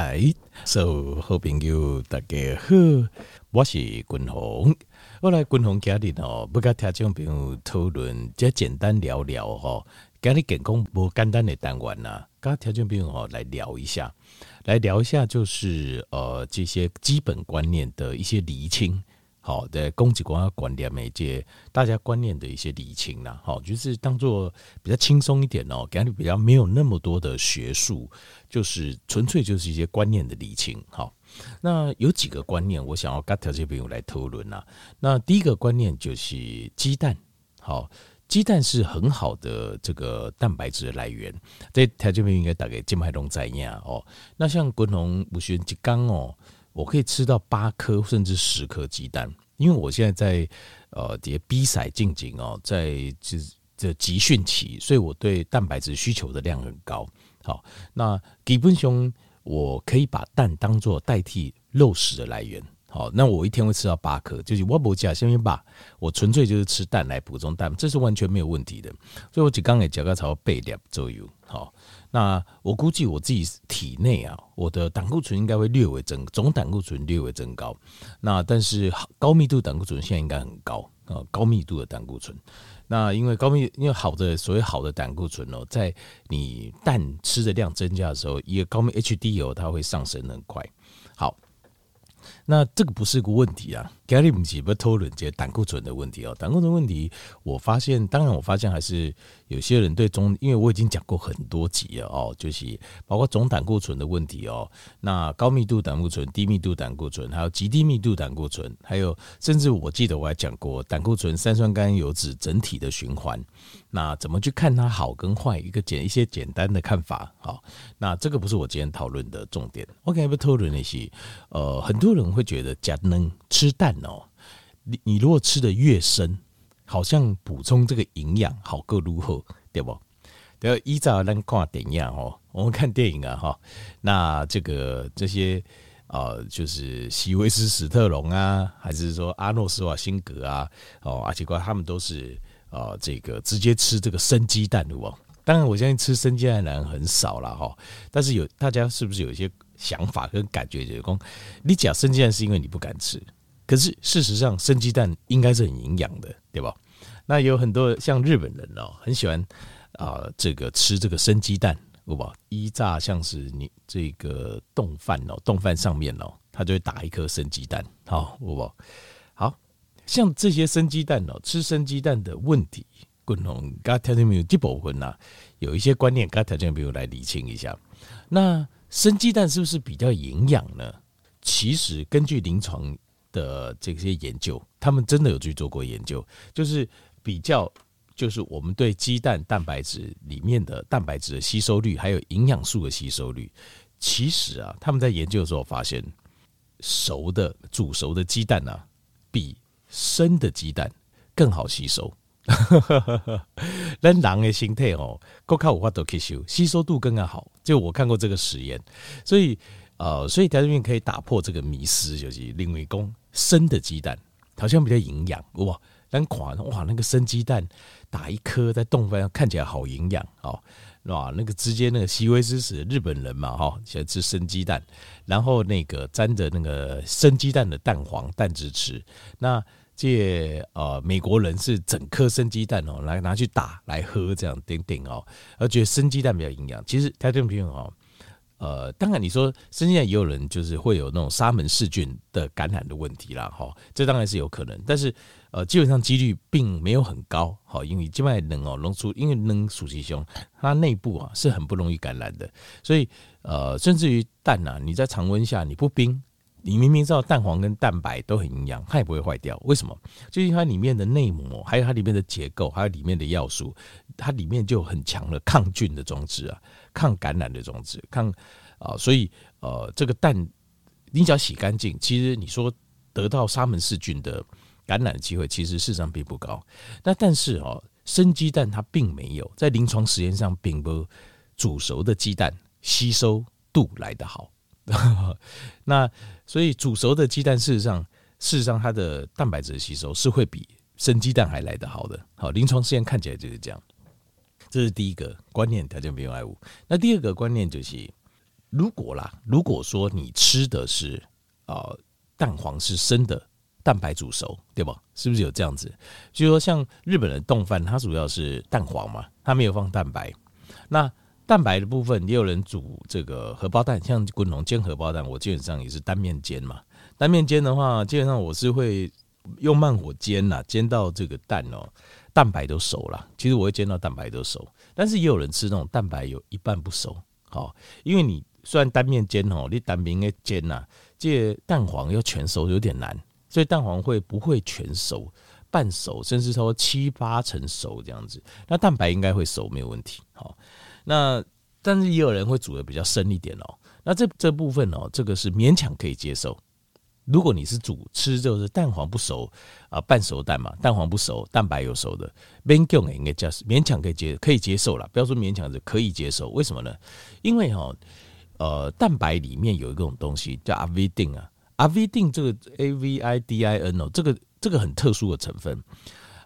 哎，所有好朋友大家好，我是君鸿。我来君鸿家里哦，不跟听众朋友讨论，只简单聊聊哈。今日健康无简单的单元啊，跟听众朋友哦来聊一下，来聊一下就是呃这些基本观念的一些厘清。好的，供给光观念媒介，大家观念的一些理清啦，好，就是当做比较轻松一点哦，感觉比较没有那么多的学术，就是纯粹就是一些观念的理清。好，那有几个观念，我想要跟条件朋友来讨论呐。那第一个观念就是鸡蛋，好，鸡蛋是很好的这个蛋白质的来源，这条件朋友应该大概金牌龙在样哦。那像国龙五旬鸡缸哦。我可以吃到八颗甚至十颗鸡蛋，因为我现在在呃这些比赛进行哦，在这这集训期，所以我对蛋白质需求的量很高。好，那基本上我可以把蛋当做代替肉食的来源。好，那我一天会吃到八颗，就是我不加，先把我纯粹就是吃蛋来补充蛋，这是完全没有问题的。所以我只刚给加个超倍量左右。好，那我估计我自己体内啊，我的胆固醇应该会略微增，总胆固醇略微增高。那但是高密度胆固醇现在应该很高啊，高密度的胆固醇。那因为高密，因为好的所谓好的胆固醇哦，在你蛋吃的量增加的时候，一个高密 HDL 它会上升很快。那这个不是个问题啊，家里不是不讨论这胆固醇的问题哦。胆固醇问题，我发现，当然我发现还是有些人对总，因为我已经讲过很多集了哦，就是包括总胆固醇的问题哦。那高密度胆固醇、低密度胆固醇，还有极低密度胆固醇，还有甚至我记得我还讲过胆固醇、三酸甘油脂整体的循环。那怎么去看它好跟坏？一个简一些简单的看法。好，那这个不是我今天讨论的重点。OK，不讨论那些。呃，很多人会会觉得假能吃蛋哦，你你如果吃得越深，好像补充这个营养好够如何，对不？对，依照咱看电影哦，我们看电影啊哈，那这个这些呃，就是席维斯史特龙啊，还是说阿诺施瓦辛格啊，哦，而且怪他们都是。啊、这个直接吃这个生鸡蛋的哦？当然，我相信吃生鸡蛋的人很少了哈。但是有大家是不是有一些想法跟感觉？就是讲，你讲生鸡蛋是因为你不敢吃，可是事实上生鸡蛋应该是很营养的，对吧？那有很多像日本人哦，很喜欢啊、这个吃这个生鸡蛋，对吧？一炸像是你这个冻饭哦，冻饭上面哦，他就会打一颗生鸡蛋，好，对不？好。像这些生鸡蛋哦，吃生鸡蛋的问题，共同刚条件没有这部分呐，有一些观念，刚条件没有来理清一下。那生鸡蛋是不是比较营养呢？其实根据临床的这些研究，他们真的有去做过研究，就是比较，就是我们对鸡蛋蛋白质里面的蛋白质的吸收率，还有营养素的吸收率，其实啊，他们在研究的时候发现，熟的煮熟的鸡蛋啊，比生的鸡蛋更好吸收，人的心态哦，够靠五花都吸收，吸收度更加好。就我看过这个实验，所以呃，所以条件可以打破这个迷思，就是认为讲生的鸡蛋好像比较营养哇。咱看哇，那个生鸡蛋打一颗在冻饭，看起来好营养哦。哇，那个直接那个席维斯史日本人嘛哈，喜欢吃生鸡蛋，然后那个沾着那个生鸡蛋的蛋黄蛋汁吃。那借呃美国人是整颗生鸡蛋哦，来拿去打来喝这样顶顶哦，而觉得生鸡蛋比较营养。其实条件朋友哦，呃，当然你说生鸡蛋也有人就是会有那种沙门氏菌的感染的问题啦哈，这当然是有可能，但是。呃，基本上几率并没有很高，好，因为这边能哦，能出因为能属鸡胸，它内部啊是很不容易感染的，所以呃，甚至于蛋呐，你在常温下你不冰，你明明知道蛋黄跟蛋白都很营养，它也不会坏掉。为什么？就因为它里面的内膜，还有它里面的结构，还有里面的要素，它里面就很强的抗菌的装置啊，抗感染的装置，抗啊、所以呃，这个蛋你只要洗干净，其实你说得到沙门氏菌的。感染的机会其实事实上并不高，那但是哦，生鸡蛋它并没有在临床实验上并不煮熟的鸡蛋吸收度来得好，那所以煮熟的鸡蛋事实上事实上它的蛋白质吸收是会比生鸡蛋还来得好的，好，临床实验看起来就是这样，这是第一个观念条件没有爱物。那第二个观念就是如果啦，如果说你吃的是呃蛋黄是生的，蛋白煮熟，对吧？是不是有这样子？就说像日本的冻饭，它主要是蛋黄嘛，它没有放蛋白。那蛋白的部分，也有人煮这个荷包蛋，像滚龙煎荷包蛋，我基本上也是单面煎嘛。单面煎的话，基本上我是会用慢火煎呐，煎到这个蛋哦，蛋白都熟了。其实我会煎到蛋白都熟，但是也有人吃那种蛋白有一半不熟，好，因为你虽然单面煎哦，你单面的煎呐，这蛋黄要全熟有点难，所以蛋黄会不会全熟，半熟，甚至说七八成熟这样子，那蛋白应该会熟没有问题，好。那但是也有人会煮的比较深一点哦，那这这部分哦，这个是勉强可以接受。如果你是煮吃就是蛋黄不熟啊，半熟蛋嘛，蛋黄不熟，蛋白有熟的，勉强应该叫勉强可以接可以接受了，不要说勉强是可以接受。为什么呢？因为哈呃蛋白里面有一种东西叫阿维定啊，阿维定这个 A V I D I N 哦，这个这个很特殊的成分。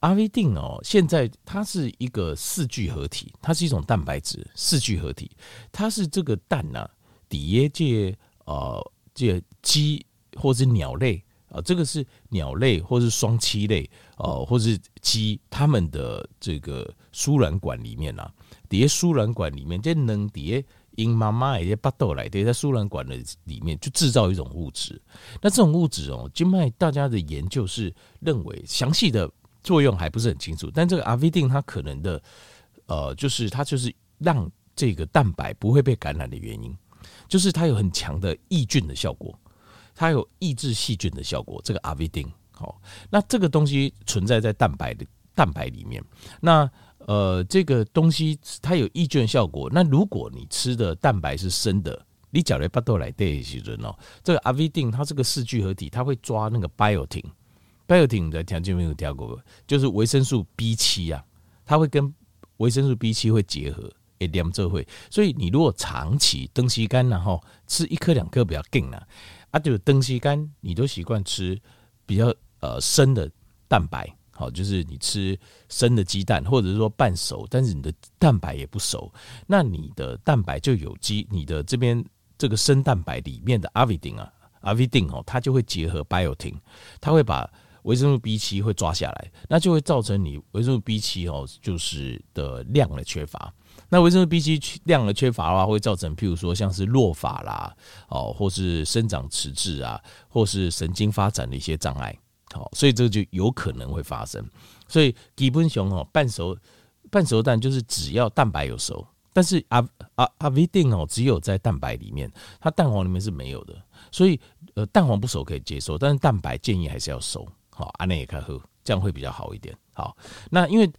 阿维定哦，现在它是一个四聚合体，它是一种蛋白质四聚合体，它是这个蛋呐、啊，底下这呃这鸡或是鸟类啊、呃，这个是鸟类或是双栖类哦、呃，或是鸡，它们的这个输卵管里面呐、啊，底下输卵管里面这能底下因妈妈也巴豆来，对，在输卵管的里面就制造一种物质，那这种物质哦，经脉大家的研究是认为详细的。作用还不是很清楚，但这个阿维定它可能的，呃，就是它就是让这个蛋白不会被感染的原因，就是它有很强的抑菌的效果，它有抑制细菌的效果。这个阿维定，好，那这个东西存在在蛋白的蛋白里面，那呃，这个东西它有抑菌效果。那如果你吃的蛋白是生的，你搅来巴豆来对起人哦，这个阿维定它这个四聚合体，它会抓那个 biotin。Biotin 的条件没有调过，就是维生素 B 七啊，它会跟维生素 B 七会结合，会连这会，所以你如果长期长时间然后吃一颗两颗比较劲啊，啊就长时间你都习惯吃比较呃生的蛋白，好，就是你吃生的鸡蛋或者是说半熟，但是你的蛋白也不熟，那你的蛋白就有机，你的这边这个生蛋白里面的阿维丁啊，阿维丁哦，它就会结合 biotin，它会把维生素 B 七会抓下来，那就会造成你维生素 B 七哦，就是的量的缺乏。那维生素 B 七量的缺乏的话，会造成譬如说像是落发啦，哦，或是生长迟滞啊，或是神经发展的一些障碍。好，所以这个就有可能会发生。所以基本熊哦，半熟半熟蛋就是只要蛋白有熟，但是阿阿阿维定哦，只有在蛋白里面，它蛋黄里面是没有的。所以呃，蛋黄不熟可以接受，但是蛋白建议还是要熟。好，安内也开喝，这样会比较好一点。好，那因为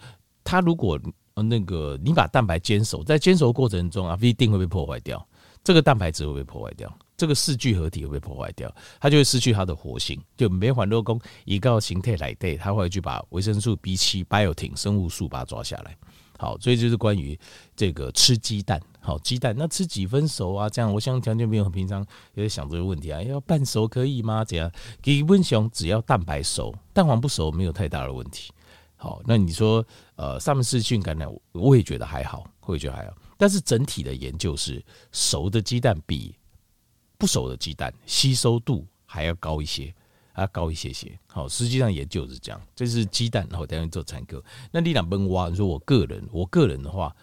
它如果那个你把蛋白煎熟，在煎熟过程中啊，必定会被破坏掉，这个蛋白质会被破坏掉，这个四聚合体会被破坏掉，它就会失去它的活性，就没环多功一个形态来对，它会去把维生素 B 七 biotin 生物素把它抓下来。好，所以就是关于这个吃鸡蛋。好，鸡蛋那吃几分熟啊？这样，我想条件没有很平常也在想这个问题啊。要半熟可以吗？这样，基本上只要蛋白熟，蛋黄不熟没有太大的问题。好，那你说呃，萨门氏菌感染，我也觉得还好，我也觉得还好。但是整体的研究是，熟的鸡蛋比不熟的鸡蛋吸收度还要高一些。它高一些些，好，实际上也就是这样。这是鸡蛋，然后等于做产科。那你两焖蛙，你说我个人，我个人的话，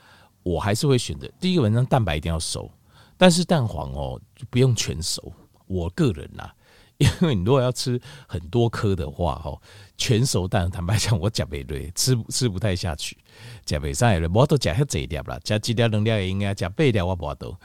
我还是会选择第一个，文章蛋白一定要熟，但是蛋黄哦就不用全熟。我个人呐，因为你如果要吃很多颗的话，哈，全熟蛋，坦白讲，我吃不对，吃吃不太下去，吃不上来，我都吃这一点啦，加几条能量也应该加八条，我不都。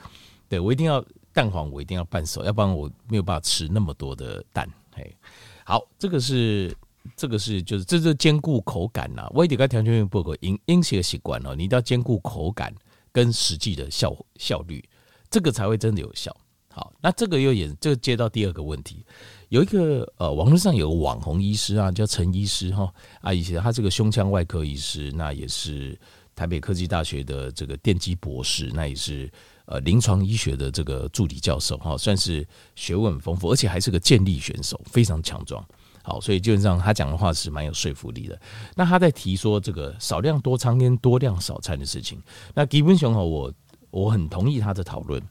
对，我一定要蛋黄，我一定要半熟，要不然我没有办法吃那么多的蛋。嘿，好，这个是这个是就是这是兼顾口感呐、啊。我得跟条件不合，饮饮食的习惯哦，你一定要兼顾口感跟实际的效效率，这个才会真的有效。好，那这个又也就接到第二个问题，有一个呃网络上有个网红医师啊，叫陈医师哈啊，以前他这个胸腔外科医师，那也是台北科技大学的这个电机博士，那也是。呃，临床医学的这个助理教授哈，算是学问丰富，而且还是个健力选手，非常强壮。好，所以基本上他讲的话是蛮有说服力的。那他在提说这个少量多餐跟多量少餐的事情，那吉本雄哈，我我很同意他的讨论。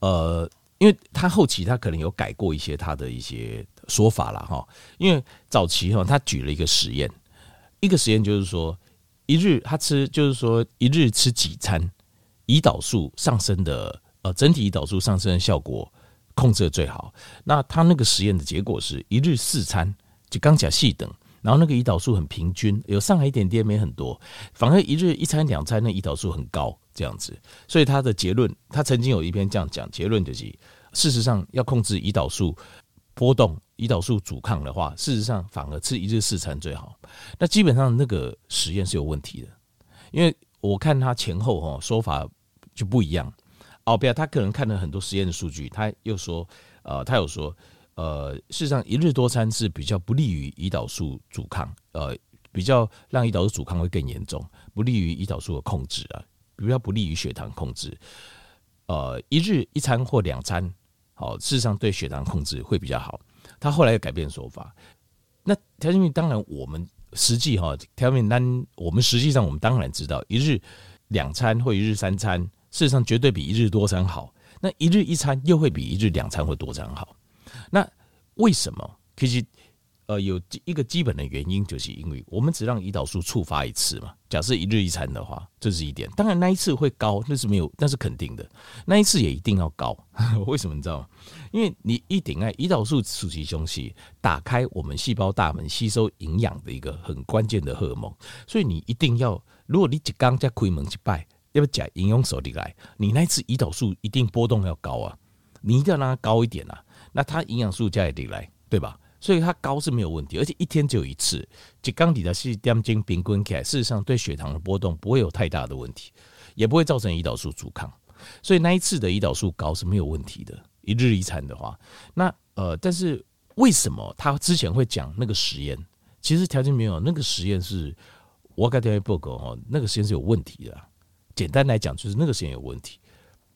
呃，因为他后期他可能有改过一些他的一些说法了哈。因为早期哈，他举了一个实验，一个实验就是说，一日他吃，就是说一日吃几餐，胰岛素上升的呃，整体胰岛素上升的效果控制的最好。那他那个实验的结果是一日四餐，就刚讲细等。然后那个胰岛素很平均，有上来一点点，没很多，反而一日一餐两餐，那胰岛素很高，这样子。所以他的结论，他曾经有一篇这样讲，结论就是，事实上要控制胰岛素波动、胰岛素阻抗的话，事实上反而吃一日四餐最好。那基本上那个实验是有问题的，因为我看他前后哈说法就不一样。哦，不要，他可能看了很多实验的数据，他又说，呃，他有说。呃，事实上，一日多餐是比较不利于胰岛素阻抗，呃，比较让胰岛素阻抗会更严重，不利于胰岛素的控制啊，比较不利于血糖控制。呃，一日一餐或两餐，好，事实上对血糖控制会比较好。他后来又改变说法。那调节当然，我们实际哈调节单，我们实际上我们当然知道，一日两餐或一日三餐，事实上绝对比一日多餐好。那一日一餐又会比一日两餐或多餐好。那为什么？其实，呃，有一个基本的原因，就是因为我们只让胰岛素触发一次嘛。假设一日一餐的话，这是一点。当然，那一次会高，那是没有，那是肯定的。那一次也一定要高。为什么你知道吗？因为你一定爱胰岛素储其东西，打开我们细胞大门吸收营养的一个很关键的荷尔蒙。所以你一定要，如果你一刚在开门一拜，要不讲营养手里来，你那次胰岛素一定波动要高啊，你一定要让它高一点啊。那它营养素加一点来，对吧？所以它高是没有问题，而且一天只有一次，就刚底的是点睛平均起来，事实上对血糖的波动不会有太大的问题，也不会造成胰岛素阻抗，所以那一次的胰岛素高是没有问题的。一日一餐的话，那呃，但是为什么他之前会讲那个实验？其实条件没有，那个实验是我改掉一报告哈，那个实验是有问题的。简单来讲，就是那个实验有问题，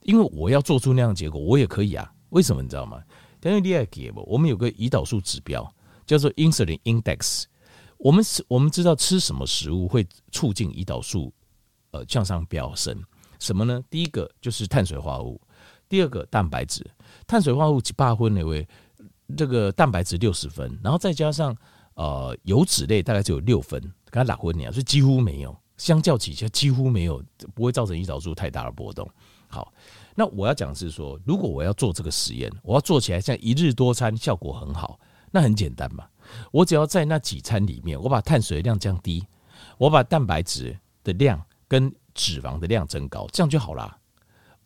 因为我要做出那样的结果，我也可以啊。为什么你知道吗？因为厉害给不，我们有个胰岛素指标叫做 insulin index。我们是我们知道吃什么食物会促进胰岛素呃向上飙升？什么呢？第一个就是碳水化合物，第二个蛋白质。碳水化合物几八分那位，这个蛋白质六十分，然后再加上呃油脂类大概只有六分，跟它打昏你啊，所以几乎没有，相较起来几乎没有，不会造成胰岛素太大的波动。好。那我要讲是说，如果我要做这个实验，我要做起来像一日多餐，效果很好，那很简单嘛。我只要在那几餐里面，我把碳水量降低，我把蛋白质的量跟脂肪的量增高，这样就好啦。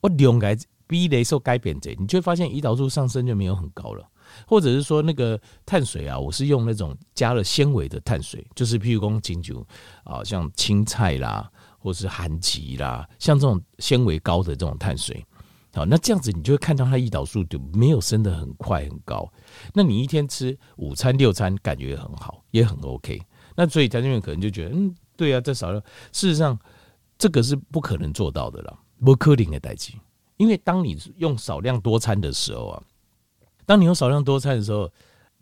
我两个比例受改变者，你就会发现胰岛素上升就没有很高了。或者是说那个碳水啊，我是用那种加了纤维的碳水，就是譬如说金酒啊，像青菜啦，或是含吉啦，像这种纤维高的这种碳水。好，那这样子你就会看到它胰岛素就没有升得很快很高。那你一天吃五餐六餐，感觉很好，也很 OK。那所以条件员可能就觉得，嗯，对啊，这少量。事实上，这个是不可能做到的了，不可能的代志。因为当你用少量多餐的时候啊，当你用少量多餐的时候，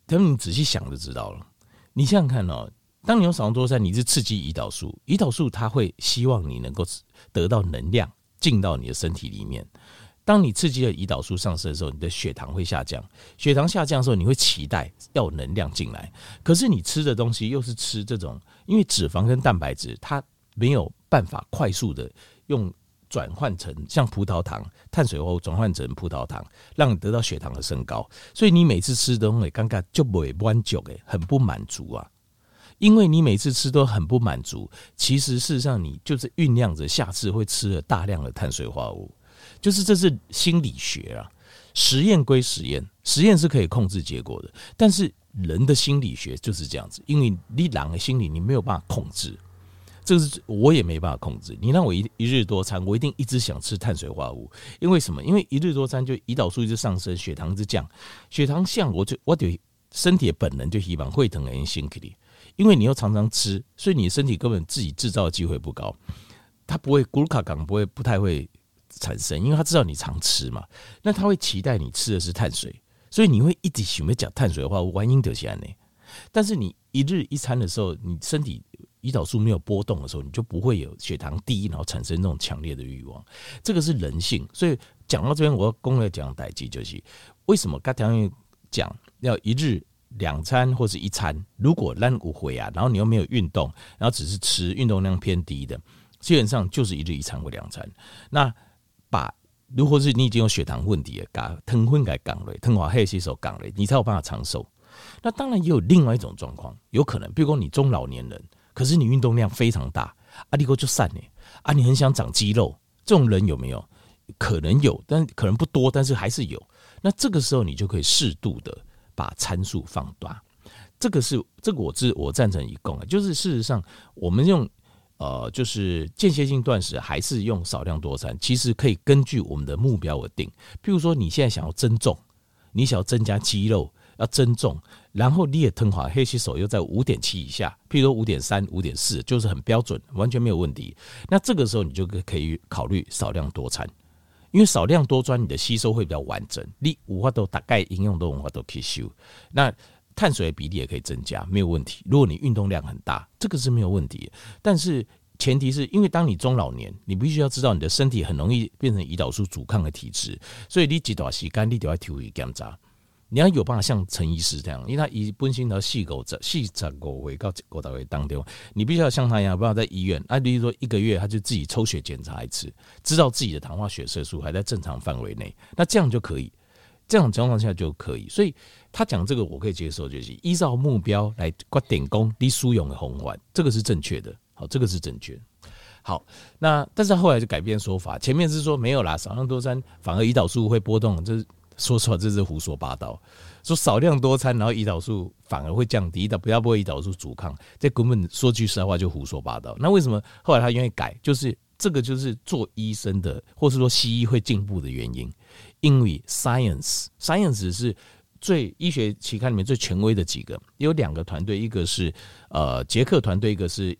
等你仔细想就知道了。你想想看哦，当你用少量多餐，你是刺激胰岛素，胰岛素它会希望你能够得到能量进到你的身体里面。当你刺激了胰岛素上升的时候，你的血糖会下降。血糖下降的时候，你会期待要能量进来。可是你吃的东西又是吃这种，因为脂肪跟蛋白质它没有办法快速的用转换成像葡萄糖、碳水化合物转换成葡萄糖，让你得到血糖的升高。所以你每次吃东西，尴尬就不会满足，诶，很不满足啊。因为你每次吃都很不满足，其实事实上你就是酝酿着下次会吃了大量的碳水化合物。就是这是心理学啊，实验归实验，实验是可以控制结果的，但是人的心理学就是这样子，因为你人的心理你没有办法控制，这是我也没办法控制。你让我一一日多餐，我一定一直想吃碳水化合物，因为什么？因为一日多餐就胰岛素一直上升，血糖一直降，血糖降，我就我得身体本能就希望会疼人心里，因为你又常常吃，所以你身体根本自己制造的机会不高，它不会咕噜卡港不会不太会。产生，因为他知道你常吃嘛，那他会期待你吃的是碳水，所以你会一直想要讲碳水的话，原因就是这样呢。但是你一日一餐的时候，你身体胰岛素没有波动的时候，你就不会有血糖低，然后产生那种强烈的欲望。这个是人性，所以讲到这边，我要公开讲代际，就是为什么刚才讲要一日两餐或是一餐，如果烂骨回啊，然后你又没有运动，然后只是吃运动量偏低的，基本上就是一日一餐或两餐。那把如果是你已经有血糖问题了，把糖分给降了，糖化黑吸收降了，你才有办法长寿。那当然也有另外一种状况，有可能，比如说你中老年人，可是你运动量非常大，阿力哥就散了啊，你很想长肌肉，这种人有没有？可能有，但可能不多，但是还是有。那这个时候你就可以适度的把参数放大。这个是这个我自我赞成一共啊，就是事实上我们用呃就是间歇性断食，还是用少量多餐，其实可以根据我们的目标而定。譬如说你现在想要增重，你想要增加肌肉。要增重，然后你也吞化黑棋手又在五点七以下，譬如说五点三、五点四，就是很标准，完全没有问题。那这个时候你就可以考虑少量多餐，因为少量多餐你的吸收会比较完整，你五花都大概应用都五花都可以修。那碳水的比例也可以增加，没有问题。如果你运动量很大，这个是没有问题。但是前提是因为当你中老年，你必须要知道你的身体很容易变成胰岛素阻抗的体质，所以你几段时间你都要体会检查。你要有办法像陈医师这样，因为他以本身的细狗在细在狗尾到狗大尾当中，你必须要像他一样，不要在医院啊，比如说一个月他就自己抽血检查一次，知道自己的糖化血色素还在正常范围内，那这样就可以，这样情况下就可以。所以他讲这个我可以接受，就是依照目标来刮点工低输用的红环，这个是正确的。好，这个是正确。好，那但是后来就改变说法，前面是说没有啦，少量多餐反而胰岛素会波动，这是。说实话，这是胡说八道。说少量多餐，然后胰岛素反而会降低的，不要不胰岛素阻抗，这根本说句实在话就胡说八道。那为什么后来他愿意改？就是这个就是做医生的，或是说西医会进步的原因。因为 science science 是最医学期刊里面最权威的几个，有两个团队，一个是呃捷克团队，一个是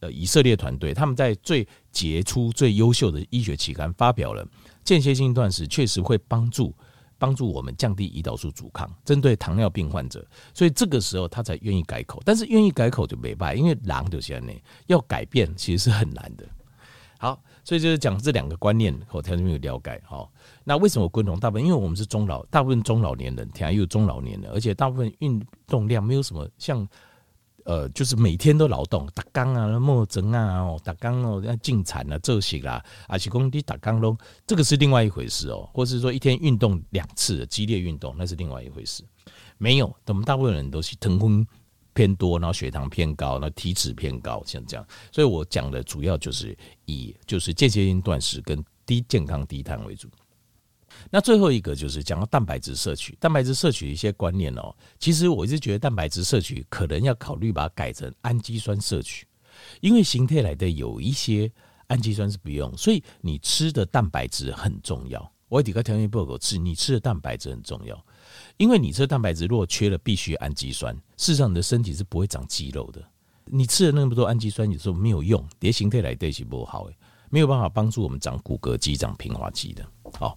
呃以色列团队，他们在最杰出、最优秀的医学期刊发表了间歇性断食确实会帮助。帮助我们降低胰岛素阻抗，针对糖尿病患者，所以这个时候他才愿意改口。但是愿意改口就没办法，因为狼就现在要改变其实是很难的。好，所以就是讲这两个观念，我条件没有了解。好，那为什么昆虫大部分？因为我们是中老，大部分中老年人，天又有中老年人，而且大部分运动量没有什么像。呃，就是每天都劳动，打钢啊、磨针啊、哦，打钢哦，要进产啊、做息啦，而且工地打钢咯，这个是另外一回事哦。或是说一天运动两次，激烈运动，那是另外一回事。没有，我们大部分人都是疼痛偏多，然后血糖偏高，然后体脂偏高，像这样。所以我讲的主要就是以就是间歇性断食跟低健康低碳为主。那最后一个就是讲到蛋白质摄取，蛋白质摄取的一些观念哦。其实我一直觉得蛋白质摄取可能要考虑把它改成氨基酸摄取，因为形态来的有一些氨基酸是不用，所以你吃的蛋白质很重要。我底个条件不够吃，你吃的蛋白质很重要，因为你吃蛋白质如果缺了必须氨基酸，事实上你的身体是不会长肌肉的。你吃了那么多氨基酸，有时候没有用，叠形态来对是不好诶，没有办法帮助我们长骨骼肌、长平滑肌的。好。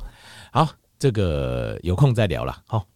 好，这个有空再聊了。好。